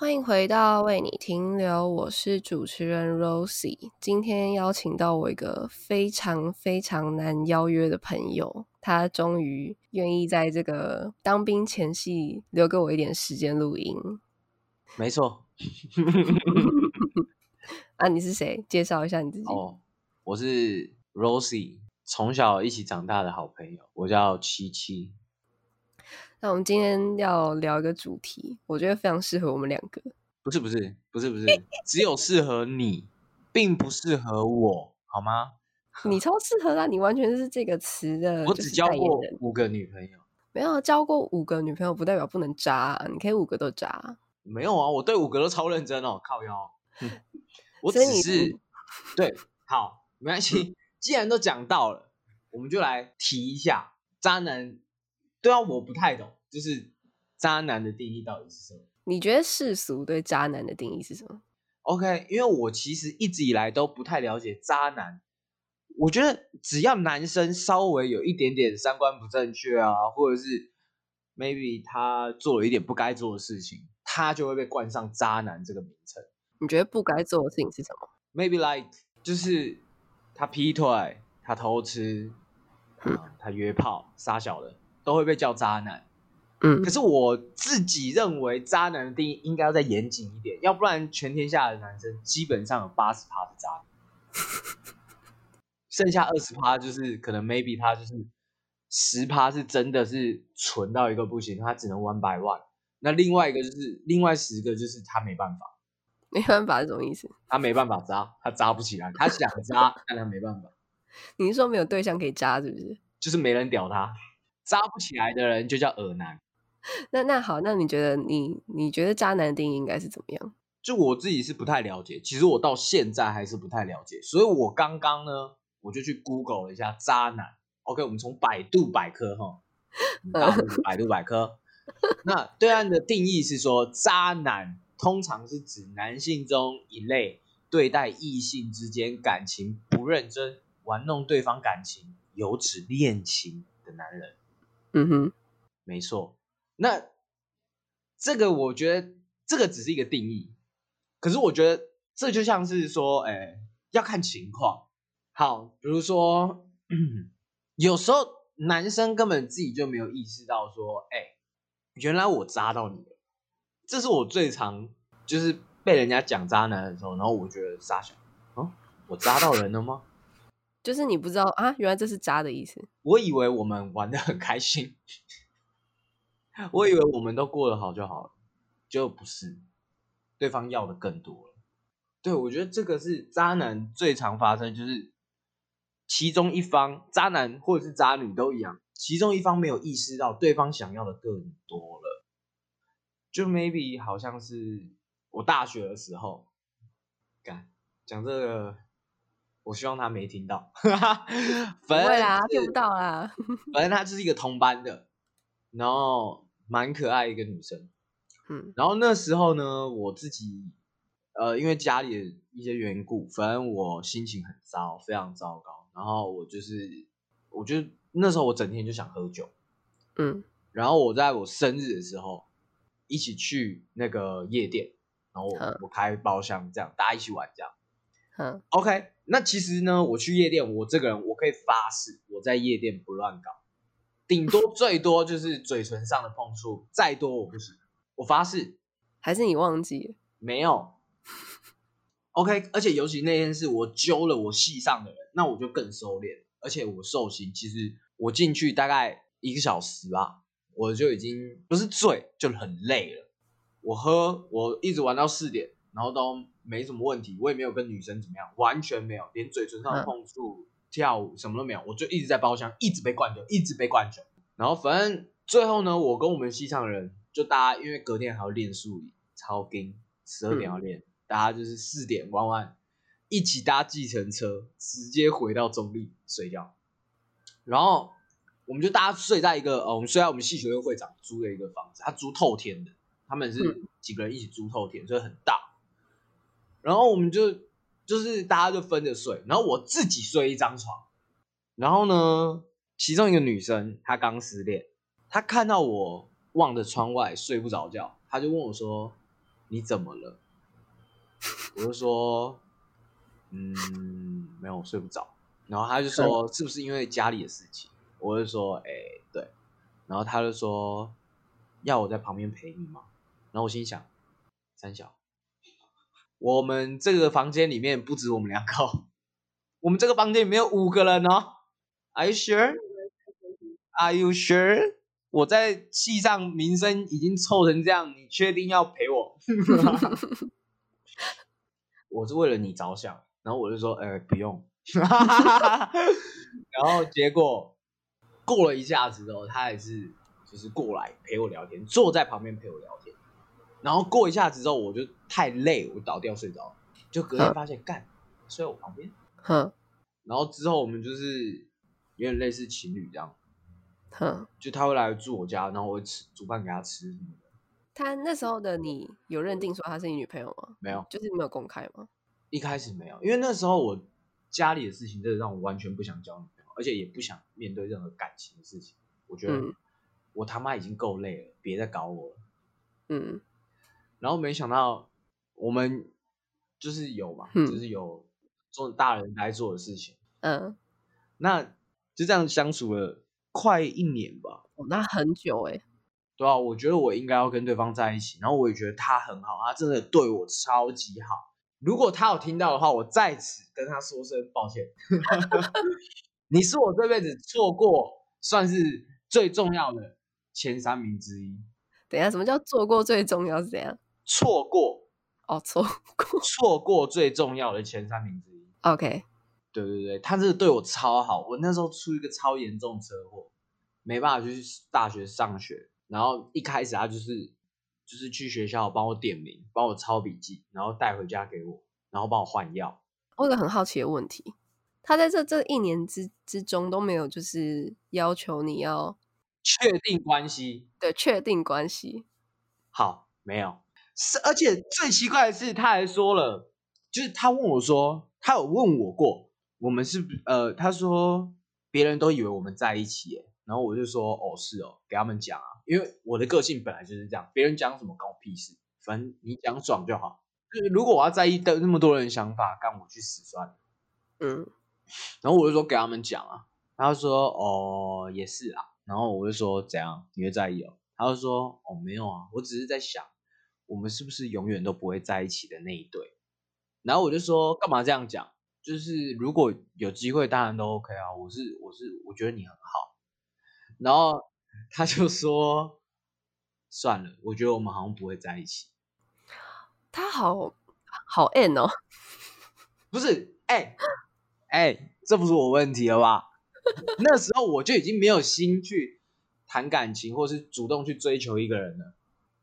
欢迎回到为你停留，我是主持人 Rosie。今天邀请到我一个非常非常难邀约的朋友，他终于愿意在这个当兵前夕留给我一点时间录音。没错。啊，你是谁？介绍一下你自己。哦，我是 Rosie，从小一起长大的好朋友，我叫七七。那我们今天要聊一个主题，我觉得非常适合我们两个。不是不是不是不是，只有适合你，并不适合我，好吗？你超适合啦，你完全是这个词的。我只交过五个女朋友，没有交过五个女朋友，不代表不能渣啊，你可以五个都渣。没有啊，我对五个都超认真哦，靠腰。我只是对，好，没关系。既然都讲到了，我们就来提一下渣男。对啊，我不太懂，就是渣男的定义到底是什么？你觉得世俗对渣男的定义是什么？OK，因为我其实一直以来都不太了解渣男。我觉得只要男生稍微有一点点三观不正确啊，或者是 maybe 他做了一点不该做的事情，他就会被冠上渣男这个名称。你觉得不该做的事情是什么？Maybe like 就是他劈腿、他偷吃、嗯、他约炮、杀小的。都会被叫渣男，嗯，可是我自己认为渣男的定义应该要再严谨一点，要不然全天下的男生基本上有八十趴是渣男，剩下二十趴就是可能 maybe 他就是十趴是真的是蠢到一个不行，他只能 one by one，那另外一个就是另外十个就是他没办法，没办法是什么意思？他没办法渣，他渣不起来，他想渣 但他没办法。你是说没有对象可以渣是不是？就是没人屌他。渣不起来的人就叫恶男。那那好，那你觉得你你觉得渣男的定义应该是怎么样？就我自己是不太了解，其实我到现在还是不太了解，所以我刚刚呢，我就去 Google 了一下渣男。OK，我们从百度百科哈，百度百科。那对岸的定义是说，渣男通常是指男性中一类对待异性之间感情不认真、玩弄对方感情、有指恋情的男人。嗯哼，没错。那这个我觉得这个只是一个定义，可是我觉得这就像是说，哎，要看情况。好，比如说，有时候男生根本自己就没有意识到说，哎，原来我渣到你了。这是我最常就是被人家讲渣男的时候，然后我觉得傻笑，哦，我渣到人了吗？就是你不知道啊，原来这是渣的意思。我以为我们玩得很开心，我以为我们都过得好就好了，就不是，对方要的更多了。对，我觉得这个是渣男最常发生，就是其中一方渣男或者是渣女都一样，其中一方没有意识到对方想要的更多了。就 maybe 好像是我大学的时候，干讲这个。我希望他没听到，不会啦，听不到啦。反正他就是一个同班的，然后蛮可爱一个女生，嗯，然后那时候呢，我自己呃，因为家里的一些缘故，反正我心情很糟，非常糟糕。然后我就是，我就那时候我整天就想喝酒，嗯，然后我在我生日的时候一起去那个夜店，然后我，嗯，我开包厢，这样大家一起玩，这样。嗯，OK，那其实呢，我去夜店，我这个人我可以发誓，我在夜店不乱搞，顶多 最多就是嘴唇上的碰触，再多我不行，我发誓。还是你忘记了？没有。OK，而且尤其那件事我揪了我系上的人，那我就更收敛，而且我受刑，其实我进去大概一个小时吧，我就已经不是醉，就很累了。我喝，我一直玩到四点，然后都。没什么问题，我也没有跟女生怎么样，完全没有，连嘴唇上的碰触、嗯、跳舞什么都没有，我就一直在包厢，一直被灌酒，一直被灌酒。然后反正最后呢，我跟我们系上的人就大家，因为隔天还要练数理，超精，十二点要练，嗯、大家就是四点玩完，一起搭计程车，直接回到中立睡觉。然后我们就大家睡在一个，呃，我们睡在我们系学院会长租的一个房子，他租透天的，他们是几个人一起租透天，所以很大。然后我们就就是大家就分着睡，然后我自己睡一张床。然后呢，其中一个女生她刚失恋，她看到我望着窗外睡不着觉，她就问我说：“你怎么了？我就说，嗯，没有，我睡不着。然后她就说，是不是因为家里的事情？我就说，哎，对。然后她就说，要我在旁边陪你吗？然后我心想，三小，我们这个房间里面不止我们两个，我们这个房间里面有五个人哦。Are you sure? Are you sure? 我在戏上名声已经臭成这样，你确定要陪我？我是为了你着想，然后我就说，呃，不用。然后结果过了一下子之后，他还是就是过来陪我聊天，坐在旁边陪我聊。然后过一下子之后，我就太累，我倒掉睡着，就隔天发现干睡我旁边。哼。然后之后我们就是有点类似情侣这样。哼，就他会来住我家，然后我会吃煮饭给他吃什么的。他那时候的你有认定说他是你女朋友吗？没有，就是没有公开吗？一开始没有，因为那时候我家里的事情真的让我完全不想交女朋友，而且也不想面对任何感情的事情。我觉得我他妈已经够累了，别再搞我了。嗯，然后没想到我们就是有嘛，嗯、就是有做大人该做的事情。嗯，那就这样相处了。快一年吧，哦，那很久哎。对啊，我觉得我应该要跟对方在一起，然后我也觉得他很好，他真的对我超级好。如果他有听到的话，我在此跟他说声抱歉。你是我这辈子错过算是最重要的前三名之一。等一下，什么叫做过最重要是怎样？错过哦，错过错过最重要的前三名之一。OK。对对对，他真的对我超好。我那时候出一个超严重车祸，没办法去大学上学。然后一开始他就是就是去学校帮我点名，帮我抄笔记，然后带回家给我，然后帮我换药。我有个很好奇的问题，他在这这一年之之中都没有就是要求你要确定关系？对，确定关系。好，没有。是，而且最奇怪的是，他还说了，就是他问我说，他有问我过。我们是呃，他说别人都以为我们在一起耶，然后我就说哦是哦，给他们讲啊，因为我的个性本来就是这样，别人讲什么关我屁事，反正你讲爽就好。就是如果我要在意的那么多人想法，干我去死算了。嗯，然后我就说给他们讲啊，他就说哦也是啊，然后我就说怎样你会在意哦？他就说哦没有啊，我只是在想我们是不是永远都不会在一起的那一对。然后我就说干嘛这样讲？就是如果有机会，当然都 OK 啊。我是我是我觉得你很好，然后他就说算了，我觉得我们好像不会在一起。他好好 N 哦，不是哎哎、这不是我问题了吧？那时候我就已经没有心去谈感情，或是主动去追求一个人了。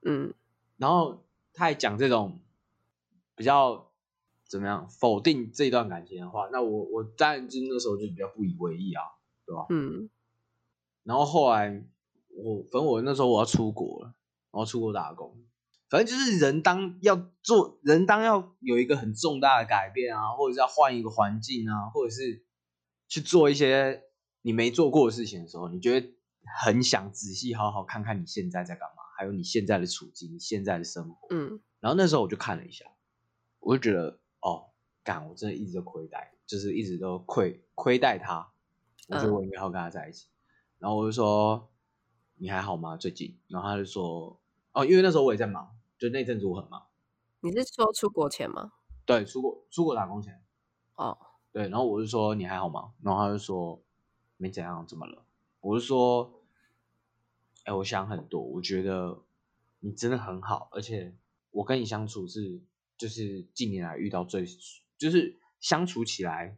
嗯，然后他还讲这种比较。怎么样否定这段感情的话，那我我当然就那时候就比较不以为意啊，对吧？嗯。然后后来我反正我那时候我要出国了，我要出国打工，反正就是人当要做人当要有一个很重大的改变啊，或者是要换一个环境啊，或者是去做一些你没做过的事情的时候，你觉得很想仔细好好看看你现在在干嘛，还有你现在的处境、你现在的生活。嗯。然后那时候我就看了一下，我就觉得。哦，干！我真的一直都亏待，就是一直都亏亏待他。我觉得我应该要跟他在一起。嗯、然后我就说：“你还好吗？最近？”然后他就说：“哦，因为那时候我也在忙，就那阵子我很忙。”你是说出国前吗？对，出国出国打工前。哦，对。然后我就说：“你还好吗？”然后他就说：“没怎样，怎么了？”我就说：“哎，我想很多，我觉得你真的很好，而且我跟你相处是。”就是近年来遇到最，就是相处起来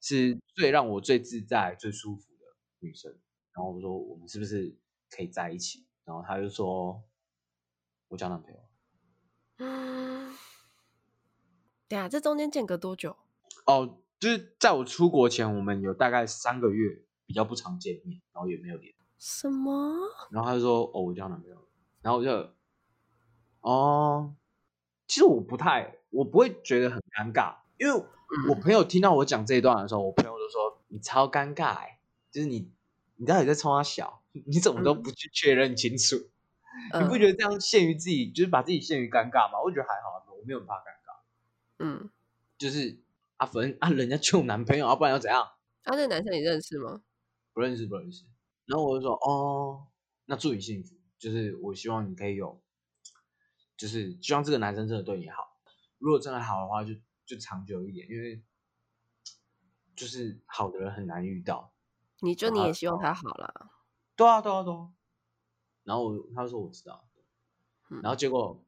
是最让我最自在、最舒服的女生。然后我说，我们是不是可以在一起？然后他就说，我交男朋友。嗯，对啊，这中间间隔多久？哦，就是在我出国前，我们有大概三个月比较不常见面，然后也没有联。什么？然后他就说，哦，我交男朋友。然后我就，哦。其实我不太，我不会觉得很尴尬，因为我朋友听到我讲这一段的时候，我朋友都说你超尴尬，欸，就是你，你到底在冲他小，你怎么都不去确认清楚？你不觉得这样限于自己，就是把自己限于尴尬吗？我觉得还好，我没有很怕尴尬。嗯，就是阿芬啊，人家就男朋友，啊不然要怎样？啊，那个男生你认识吗？不认识，不认识。然后我就说，哦，那祝你幸福，就是我希望你可以有，就是希望这个男生真的对你好。如果真的好的话就，就就长久一点，因为就是好的人很难遇到。你就你也希望他好啦。对啊，对啊，对啊。然后我他就说我知道，然后结果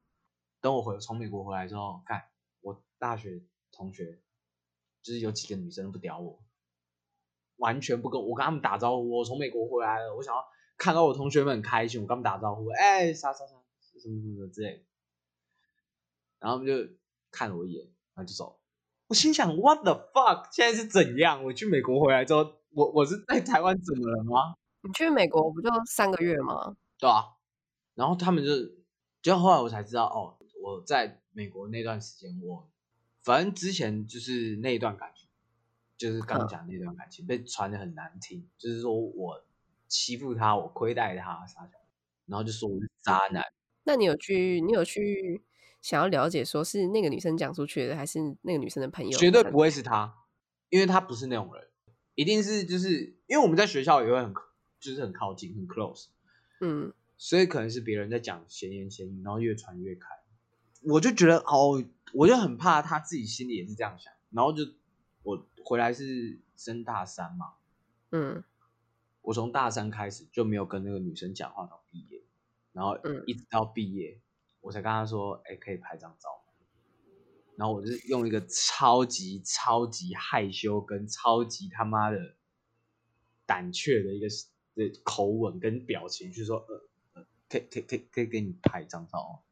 等我回从美国回来之后，看我大学同学，就是有几个女生不屌我，完全不跟我跟他们打招呼。我从美国回来了，我想要看到我同学们很开心，我跟他们打招呼，哎，啥啥啥，什么什么之类的。然后他们就看了我一眼，然后就走。我心想，What the fuck？现在是怎样？我去美国回来之后，我我是在台湾怎么了吗？你去美国不就三个月吗？对啊，然后他们就，就后来我才知道哦，我在美国那段时间，我反正之前就是那一段感情，就是刚讲那段感情被传的很难听，就是说我欺负他，我亏待他啥的，然后就说我是渣男。那你有去，你有去想要了解，说是那个女生讲出去的，还是那个女生的朋友？绝对不会是他，因为他不是那种人，一定是就是因为我们在学校也会很就是很靠近，很 close。嗯，所以可能是别人在讲闲言闲语，然后越传越开，我就觉得哦，我就很怕他自己心里也是这样想，然后就我回来是升大三嘛，嗯，我从大三开始就没有跟那个女生讲话到毕业，然后一直到毕业，我才跟她说，哎，可以拍张照吗？然后我是用一个超级超级害羞跟超级他妈的胆怯的一个。的口吻跟表情，去说，呃呃，可以可以可以可以给你拍一张照。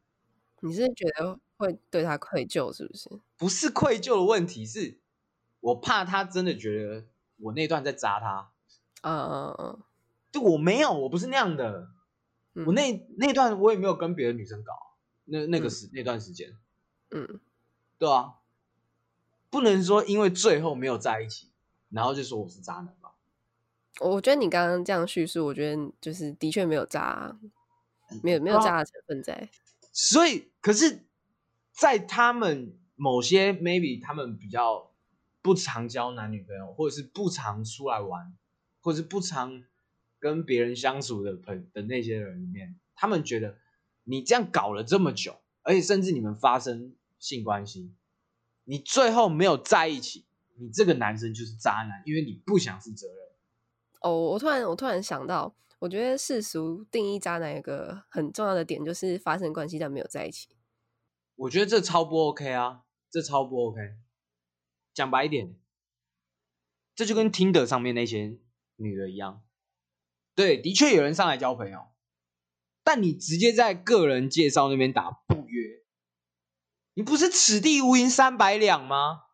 你是觉得会对他愧疚，是不是？不是愧疚的问题，是我怕他真的觉得我那段在扎他。嗯嗯嗯，就我没有，我不是那样的。嗯、我那那段我也没有跟别的女生搞，那那个时、嗯、那段时间，嗯，对啊，不能说因为最后没有在一起，然后就说我是渣男吧。我觉得你刚刚这样叙述，我觉得就是的确没有渣，没有没有渣的成分在。所以，可是，在他们某些 maybe 他们比较不常交男女朋友，或者是不常出来玩，或者是不常跟别人相处的朋的那些人里面，他们觉得你这样搞了这么久，而且甚至你们发生性关系，你最后没有在一起，你这个男生就是渣男，因为你不想负责任。哦，我突然我突然想到，我觉得世俗定义渣男有个很重要的点，就是发生关系但没有在一起。我觉得这超不 OK 啊，这超不 OK。讲白一点，这就跟 Tinder 上面那些女的一样。对，的确有人上来交朋友，但你直接在个人介绍那边打不约，你不是此地无银三百两吗？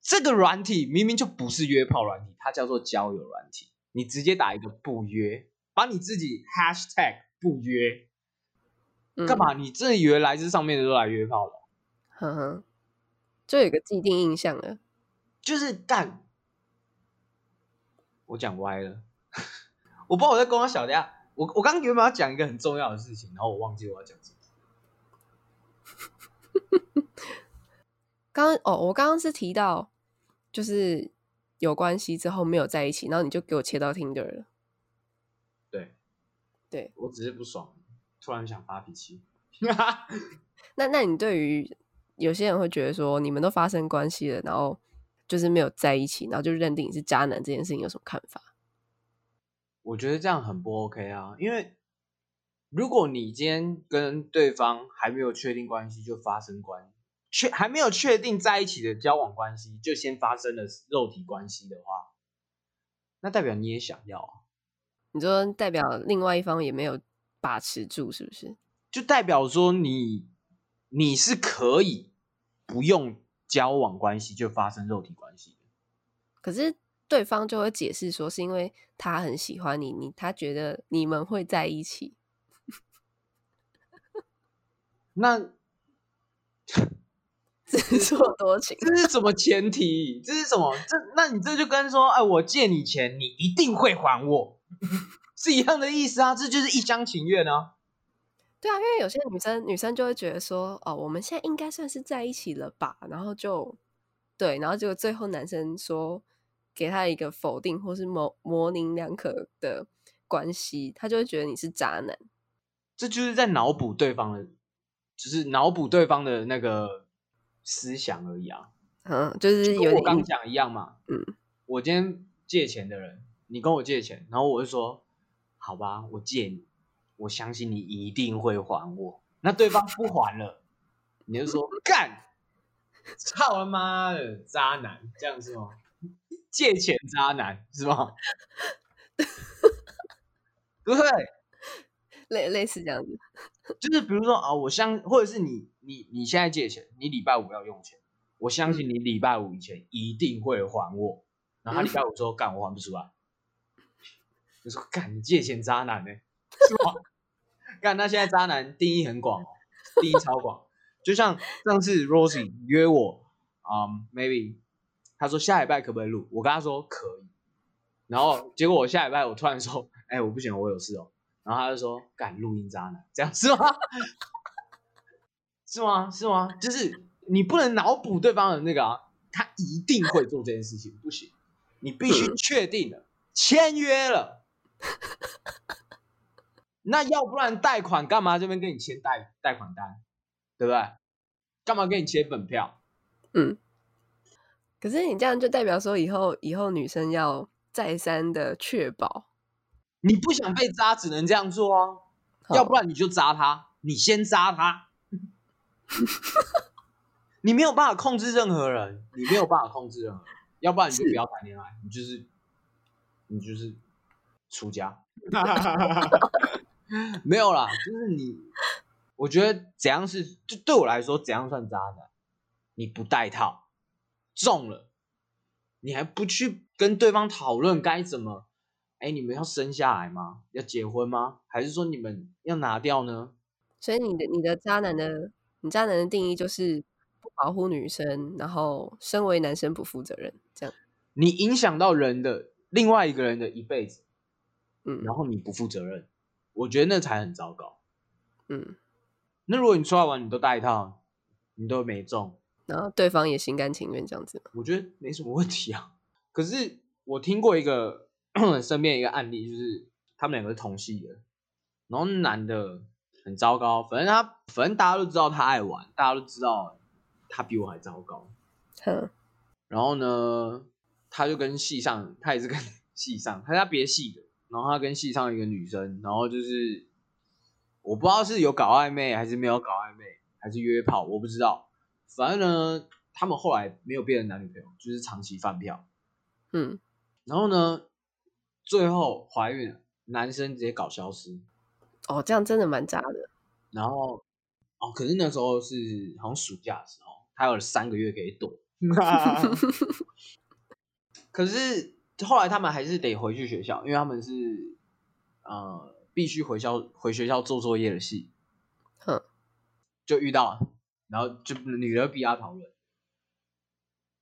这个软体明明就不是约炮软体，它叫做交友软体。你直接打一个不约，把你自己 hashtag 不约，干嘛？你真的以为来自上面的都来约炮了？哼哼，就有个既定印象了，就是干。我讲歪了，我不知道我在跟我小家。我我刚刚原本要讲一个很重要的事情，然后我忘记我要讲什么。刚刚哦，我刚刚是提到。就是有关系之后没有在一起，然后你就给我切到 Tinder 了。对，对我只是不爽，突然想发脾气。那那你对于有些人会觉得说，你们都发生关系了，然后就是没有在一起，然后就认定你是渣男这件事情有什么看法？我觉得这样很不 OK 啊，因为如果你今天跟对方还没有确定关系就发生关系。确还没有确定在一起的交往关系，就先发生了肉体关系的话，那代表你也想要啊？你说代表另外一方也没有把持住，是不是？就代表说你你是可以不用交往关系就发生肉体关系的，可是对方就会解释说是因为他很喜欢你，你他觉得你们会在一起，那。自作多情，这是什么前提？这是什么？这那你这就跟说，哎，我借你钱，你一定会还我，是一样的意思啊！这就是一厢情愿啊！对啊，因为有些女生女生就会觉得说，哦，我们现在应该算是在一起了吧？然后就对，然后结果最后男生说给他一个否定或是模模棱两可的关系，他就会觉得你是渣男。这就是在脑补对方的，只、就是脑补对方的那个思想而已啊。嗯，就是有点跟我刚讲一样嘛。嗯，我今天借钱的人，你跟我借钱，然后我就说，好吧，我借你。我相信你一定会还我。那对方不还了，你就说 干，操他妈的渣男，这样是吗？借钱渣男是吗？对，类类似这样子，就是比如说啊，我相或者是你你你现在借钱，你礼拜五要用钱，我相信你礼拜五以前一定会还我。然后他礼拜五说干，我还不出来，就说干，你借钱渣男呢？是吗？干，那现在渣男定义很广哦，定义超广。就像上次 Rosie 约我，嗯，maybe 他说下礼拜可不可以录？我跟他说可以。然后结果我下礼拜我突然说，哎，我不行，我有事哦。然后他就说干，录音渣男，这样是吗？是吗？是吗？就是你不能脑补对方的那个啊，他一定会做这件事情，不行，你必须确定了，签约了。那要不然贷款干嘛这边跟你签贷贷款单，对不对？干嘛跟你签本票？嗯。可是你这样就代表说以后以后女生要再三的确保，你不想被渣，只能这样做哦。要不然你就渣他，你先渣他。你没有办法控制任何人，你没有办法控制任何人。要不然你就不要谈恋爱，你就是你就是出家。没有啦，就是你，我觉得怎样是就对我来说怎样算渣男？你不带套，中了，你还不去跟对方讨论该怎么？哎，你们要生下来吗？要结婚吗？还是说你们要拿掉呢？所以你的你的渣男的，你渣男的定义就是不保护女生，然后身为男生不负责任，这样。你影响到人的另外一个人的一辈子，嗯，然后你不负责任。我觉得那才很糟糕，嗯，那如果你出来玩，你都带一套，你都没中，然后对方也心甘情愿这样子，我觉得没什么问题啊。可是我听过一个 身边一个案例，就是他们两个是同系的，然后男的很糟糕，反正他反正大家都知道他爱玩，大家都知道他比我还糟糕，哼，然后呢，他就跟系上，他也是跟 系上，他是他别系的。然后他跟戏上一个女生，然后就是我不知道是有搞暧昧还是没有搞暧昧，还是约炮，我不知道。反正呢，他们后来没有变成男女朋友，就是长期饭票。嗯，然后呢，最后怀孕了，男生直接搞消失。哦，这样真的蛮渣的。然后哦，可是那时候是好像暑假的时候，他有三个月可以躲。可是。后来他们还是得回去学校，因为他们是呃必须回校回学校做作业的系，哼，就遇到，然后就女的逼他讨论，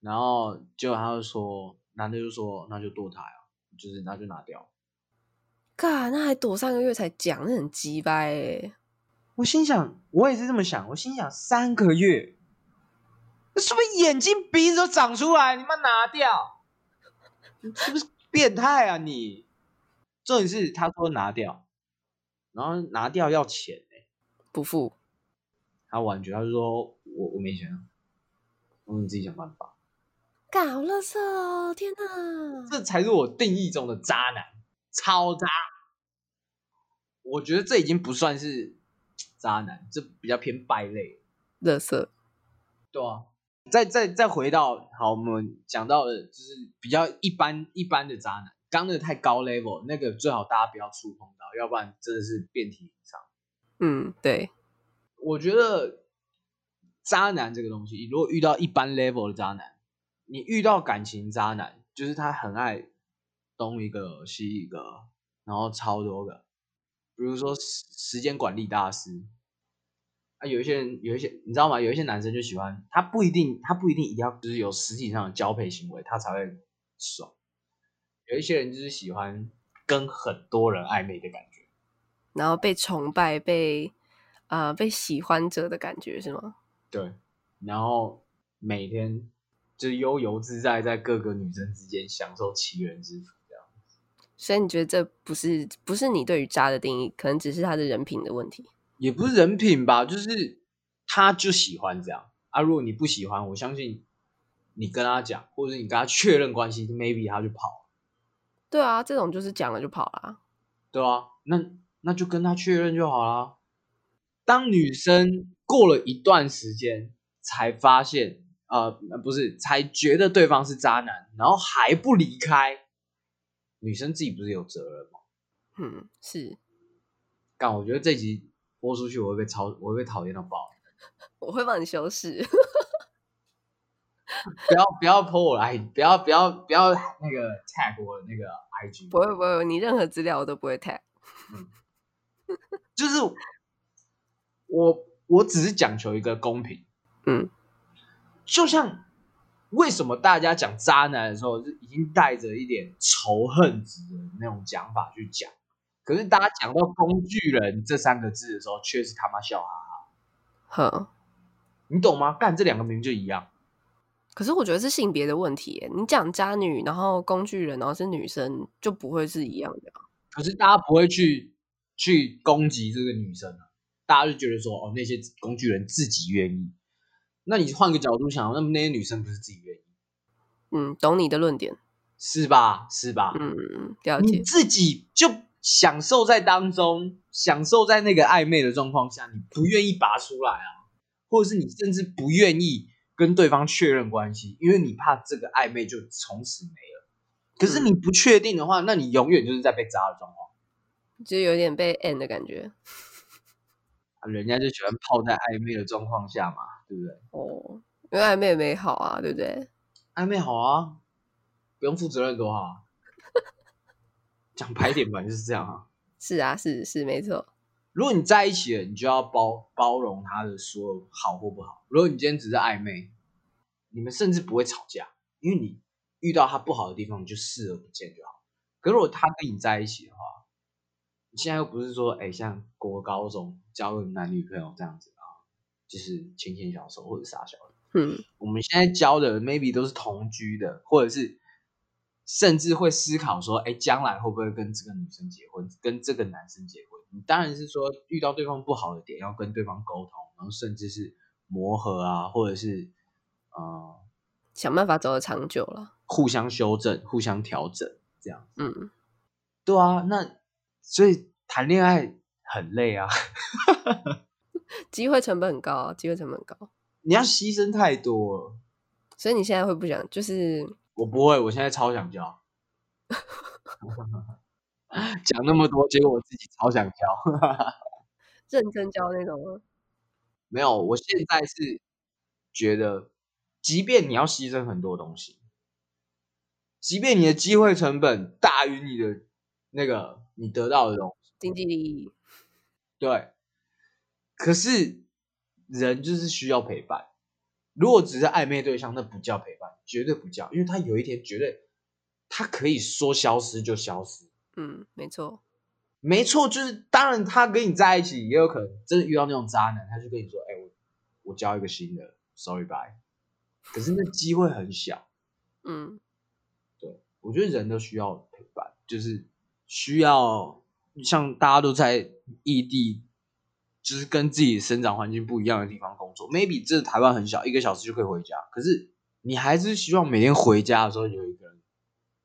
然后就他就说，男的就说那就堕胎啊，就是那就拿掉。嘎，那还躲三个月才讲，那很鸡掰哎。我心想，我也是这么想，我心想三个月，那是不是眼睛鼻子都长出来？你妈拿掉！你是不是变态啊你？重点是他说拿掉，然后拿掉要钱哎，不付。他完全他就说我我没钱，我说你自己想办法。搞垃圾哦！天哪，这才是我定义中的渣男，超渣。我觉得这已经不算是渣男，这比较偏败类。垃圾，对啊。再再再回到好，我们讲到的就是比较一般一般的渣男，刚那个太高 level，那个最好大家不要触碰到，要不然真的是遍体鳞伤。嗯，对，我觉得渣男这个东西，如果遇到一般 level 的渣男，你遇到感情渣男，就是他很爱东一个西一个，然后超多个，比如说时时间管理大师。啊，有一些人，有一些你知道吗？有一些男生就喜欢他，不一定，他不一定一定要就是有实体上的交配行为，他才会爽。有一些人就是喜欢跟很多人暧昧的感觉，然后被崇拜、被啊、呃、被喜欢者的感觉是吗？对，然后每天就悠游自在在各个女生之间享受齐人之福这样。所以你觉得这不是不是你对于渣的定义，可能只是他的人品的问题？也不是人品吧，就是他就喜欢这样啊。如果你不喜欢，我相信你跟他讲，或者你跟他确认关系，maybe 他就跑了。对啊，这种就是讲了就跑了。对啊，那那就跟他确认就好了。当女生过了一段时间才发现，呃，不是，才觉得对方是渣男，然后还不离开，女生自己不是有责任吗？嗯，是。但，我觉得这集播出去，我会被超，我会被讨厌到爆。我会帮你修饰。不要不要 po 我来，不要不要不要那个 tag 我的那个 IG。不会不会，你任何资料我都不会 tag。嗯，就是。我我只是讲求一个公平，嗯，就像为什么大家讲渣男的时候是已经带着一点仇恨值的那种讲法去讲，可是大家讲到工具人这三个字的时候，却是他妈笑哈哈。哼，你懂吗？干这两个名就一样。可是我觉得是性别的问题，你讲渣女，然后工具人，然后是女生，就不会是一样的。可是大家不会去去攻击这个女生啊。大家就觉得说，哦，那些工具人自己愿意。那你换个角度想，那么那些女生不是自己愿意？嗯，懂你的论点，是吧？是吧？嗯，了解。你自己就享受在当中，享受在那个暧昧的状况下，你不愿意拔出来啊，或者是你甚至不愿意跟对方确认关系，因为你怕这个暧昧就从此没了。可是你不确定的话，那你永远就是在被渣的状况，就有点被 end 的感觉。人家就喜欢泡在暧昧的状况下嘛，对不对？哦，因为暧昧美好啊，对不对？暧昧好啊，不用负责任多好。讲白点吧，就是这样啊。是啊，是是没错。如果你在一起了，你就要包包容他的所有好或不好。如果你今天只是暧昧，你们甚至不会吵架，因为你遇到他不好的地方，你就视而不见就好。可是如果他跟你在一起的话，你现在又不是说，哎，像国高中交个男女朋友这样子啊，就是牵牵小手或者傻小的。嗯，我们现在交的 maybe 都是同居的，或者是甚至会思考说，哎，将来会不会跟这个女生结婚，跟这个男生结婚？你当然是说遇到对方不好的点，要跟对方沟通，然后甚至是磨合啊，或者是呃，想办法走得长久了，互相修正、互相调整这样。嗯，对啊，那。所以谈恋爱很累啊，机会成本很高啊，机会成本很高，你要牺牲太多了。所以你现在会不想？就是我不会，我现在超想教。讲那么多，结果我自己超想教，认真教那种吗？没有，我现在是觉得，即便你要牺牲很多东西，即便你的机会成本大于你的那个。你得到的东西，经济利益，对。可是人就是需要陪伴。如果只是暧昧对象，那不叫陪伴，绝对不叫，因为他有一天绝对，他可以说消失就消失。嗯，没错，没错，就是当然他跟你在一起，也有可能真的遇到那种渣男，他就跟你说：“哎、欸，我我交一个新的，sorry bye。”可是那机会很小。嗯，对，我觉得人都需要陪伴，就是。需要像大家都在异地，就是跟自己生长环境不一样的地方工作。Maybe 这台湾很小，一个小时就可以回家。可是你还是希望每天回家的时候有一个人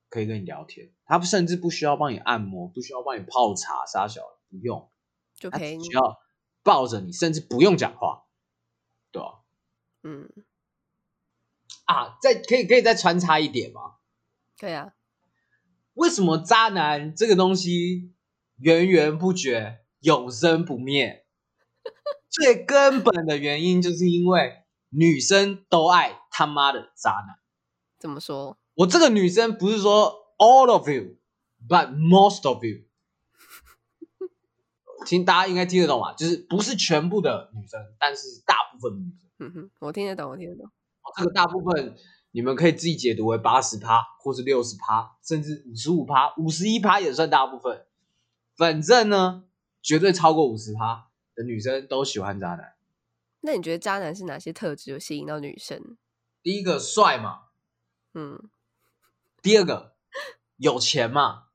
可以跟你聊天。他甚至不需要帮你按摩，不需要帮你泡茶，啥小不用，就可以需要抱着你，甚至不用讲话，对吧？嗯，啊，再可以可以再穿插一点吗？可以啊。为什么渣男这个东西源源不绝、永生不灭？最根本的原因就是因为女生都爱他妈的渣男。怎么说？我这个女生不是说 all of you，but most of you。听大家应该听得懂吧？就是不是全部的女生，但是大部分的女生。嗯哼，我听得懂，我听得懂。这个大部分。你们可以自己解读为八十趴，或是六十趴，甚至五十五趴、五十一趴也算大部分。反正呢，绝对超过五十趴的女生都喜欢渣男。那你觉得渣男是哪些特质有吸引到女生？第一个帅嘛，嗯。第二个有钱嘛，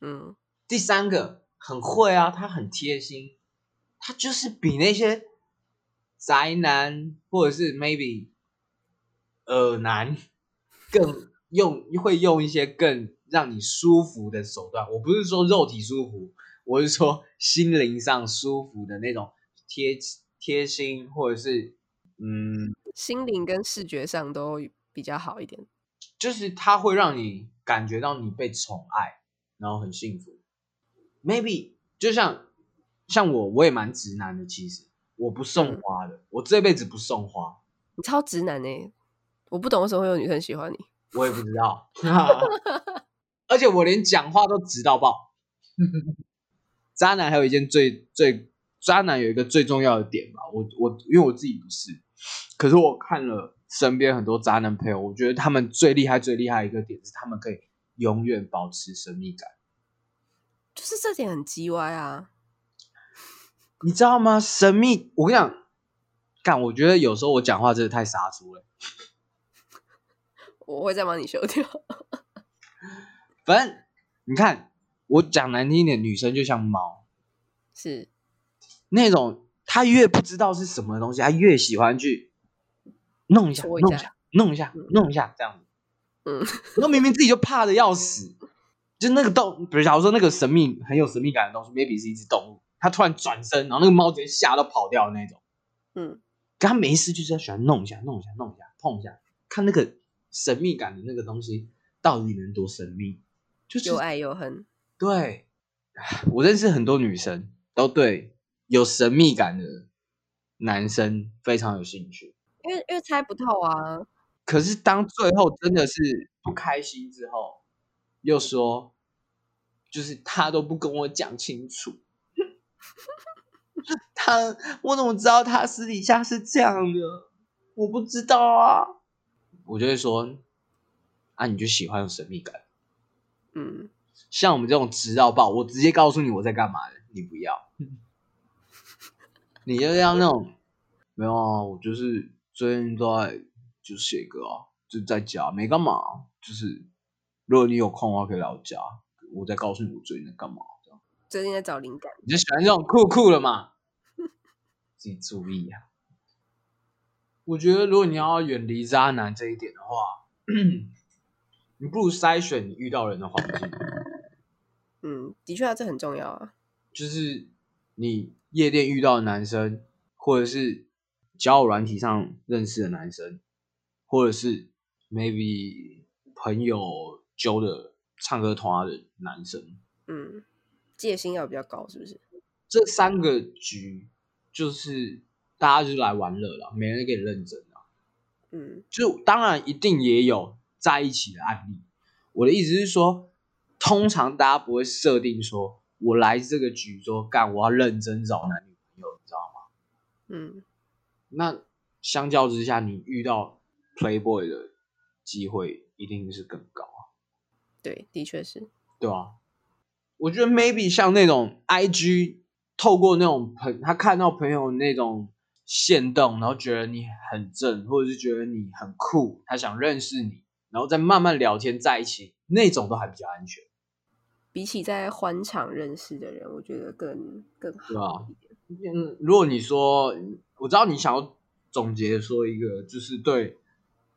嗯。第三个很会啊，他很贴心，他就是比那些宅男或者是 maybe 耳男更用会用一些更让你舒服的手段。我不是说肉体舒服，我是说心灵上舒服的那种贴贴心，或者是嗯，心灵跟视觉上都比较好一点。就是它会让你感觉到你被宠爱，然后很幸福。Maybe 就像像我，我也蛮直男的。其实我不送花的，嗯、我这辈子不送花。你超直男呢、欸，我不懂为什么会有女生喜欢你。我也不知道，而且我连讲话都直到爆。渣男还有一件最最渣男有一个最重要的点吧，我我因为我自己不是，可是我看了身边很多渣男朋友，我觉得他们最厉害最厉害一个点是，他们可以永远保持神秘感。就是这点很鸡歪啊，你知道吗？神秘，我跟你讲，干，我觉得有时候我讲话真的太杀猪了。我会再帮你修掉。反正你看，我讲难听一点，女生就像猫，是那种她越不知道是什么东西，她越喜欢去弄一下，一下弄一下，弄一下，嗯、弄一下，这样子。嗯，那明明自己就怕的要死。就那个动，比如假如说那个神秘很有神秘感的东西，maybe 是一只动物，它突然转身，然后那个猫直接吓到跑掉的那种。嗯，可他没事，就是要喜欢弄一下，弄一下，弄一下，碰一下，看那个神秘感的那个东西到底能多神秘，就是又爱又恨。对，我认识很多女生都对有神秘感的男生非常有兴趣，因为因为猜不透啊。可是当最后真的是不开心之后。又说，就是他都不跟我讲清楚，他我怎么知道他私底下是这样的？我不知道啊。我就会说，啊，你就喜欢有神秘感，嗯，像我们这种直到爆，我直接告诉你我在干嘛的，你不要，你就要那种，没有啊，我就是最近都在就写歌啊，就在家没干嘛，就是。如果你有空的话，可以来我家，我再告诉你我最近在干嘛。最近在找灵感，你就喜欢这种酷酷的嘛？自己注意啊！我觉得，如果你要远离渣男这一点的话，你不如筛选你遇到人的环境。嗯，的确啊，这很重要啊。就是你夜店遇到的男生，或者是交友软体上认识的男生，或者是 maybe 朋友。揪的唱歌团的男生，嗯，戒心要比较高，是不是？这三个局就是大家就来玩乐了，没人给你认真啊。嗯，就当然一定也有在一起的案例。我的意思是说，通常大家不会设定说，我来这个局说干，我要认真找男女朋友，你知道吗？嗯，那相较之下，你遇到 Playboy 的机会一定是更高啊。对，的确是。对啊，我觉得 maybe 像那种 IG 透过那种朋，他看到朋友那种线动，然后觉得你很正，或者是觉得你很酷，他想认识你，然后再慢慢聊天在一起，那种都还比较安全。比起在欢场认识的人，我觉得更更好一点。嗯，如果你说，我知道你想要总结说一个，就是对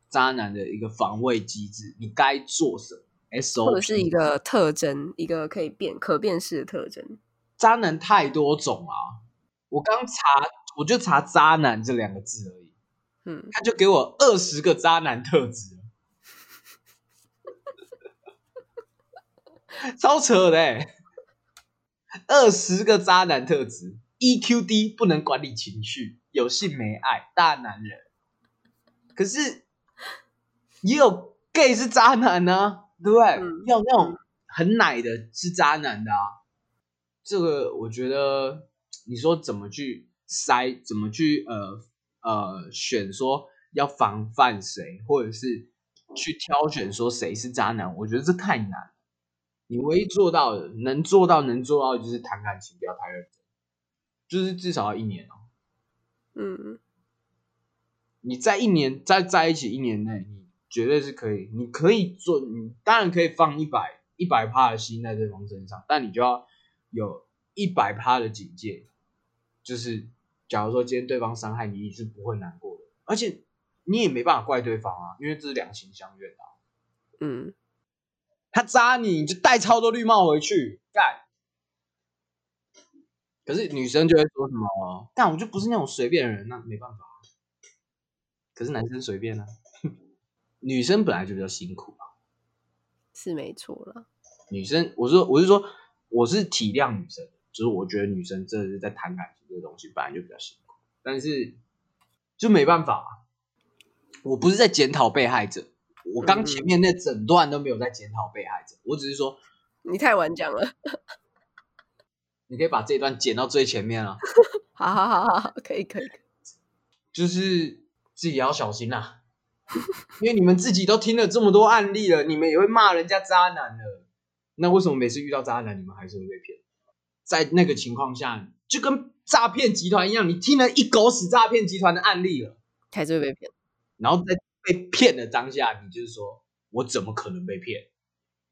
渣男的一个防卫机制，你该做什么？SO？或者是一个特征，一个可以变可辨识的特征。渣男太多种啊！我刚查，我就查“渣男”这两个字而已。嗯，他就给我二十个渣男特质，超扯的欸！二十个渣男特质，EQ 低，不能管理情绪，有性没爱，大男人。可是也有 gay 是渣男呢啊。对，要那种很奶的是渣男的啊！这个我觉得，你说怎么去筛，怎么去呃呃选，说要防范谁，或者是去挑选说谁是渣男，我觉得这太难。你唯一做到的，能做到能做到的就是谈感情不要太认真。就是至少要一年哦。嗯，你在一年在在一起一年内，你绝对是可以，你可以做，你当然可以放一百一百趴的心在对方身上，但你就要有一百趴的警戒，就是假如说今天对方伤害你，你是不会难过的，而且你也没办法怪对方啊，因为这是两情相悦的啊。嗯，他扎你，你就戴超多绿帽回去干。可是女生就会说什么？但我就不是那种随便的人，那没办法。可是男生随便啊，女生本来就比较辛苦啊，是没错了。女生，我说我是说，我是体谅女生，就是我觉得女生真的是在谈感情这个东西本来就比较辛苦，但是就没办法。我不是在检讨被害者，我刚前面那整段都没有在检讨被害者，我只是说你太晚讲了。你可以把这一段剪到最前面啊！好好好好，可以可以，就是自己要小心啦、啊，因为你们自己都听了这么多案例了，你们也会骂人家渣男了。那为什么每次遇到渣男，你们还是会被骗？在那个情况下，就跟诈骗集团一样，你听了一狗屎诈骗集团的案例了，还是会被骗。然后在被骗的当下，你就是说我怎么可能被骗？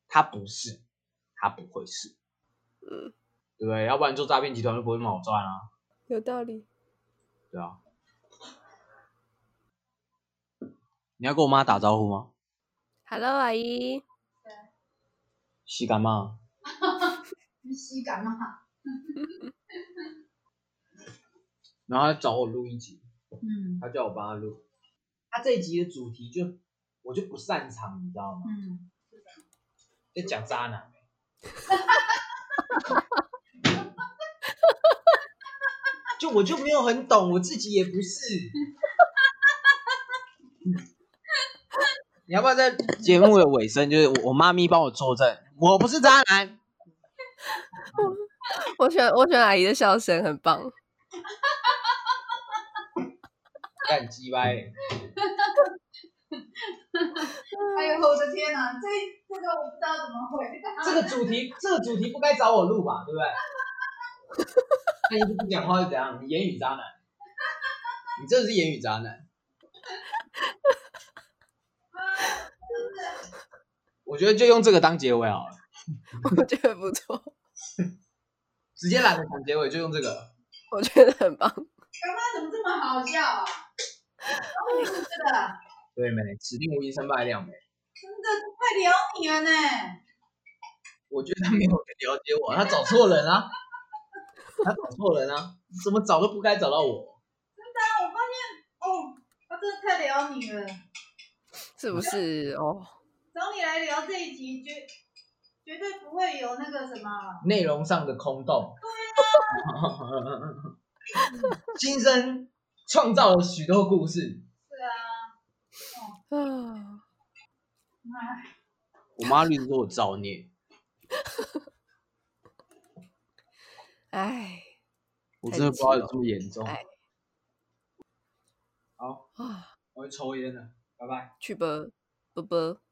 他不是，他不会是，嗯。对不对？要不然做诈骗集团就不会那么好赚啊。有道理。对啊。你要跟我妈打招呼吗？Hello，阿姨。洗干嘛。你洗干嘛。然后他找我录一集。嗯。他叫我帮他录。他这一集的主题就我就不擅长，你知道吗？嗯。在讲渣男。就我就没有很懂，我自己也不是。你要不要在节目的尾声，就是我妈咪帮我作证，我不是渣男。我喜欢我喜欢阿姨的笑声，很棒。干鸡掰！哎呦我的天哪，这这个我不知道怎么回答。这个主题，这个主题不该找我录吧？对不对？那你不讲话是怎样？你言语渣男，你真的是言语渣男。我觉得就用这个当结尾好了。我觉得不错。直接懒得讲结尾，就用这个。我觉得很棒。刚刚怎么这么好笑啊？然后你是这个。对没？指定无疑胜败亮没？真的太了你了呢。我觉得他没有了解我，他找错人啊。他找错人啊！怎么找都不该找到我。真的、啊，我发现哦，他真的太聊你了，是不是哦？找你来聊这一集，绝绝对不会有那个什么内容上的空洞。对啊，今生创造了许多故事。是啊。我妈一直说我造孽。哎，我真的不知道有这么严重。好啊，我要抽烟了，拜拜。去吧，拜拜。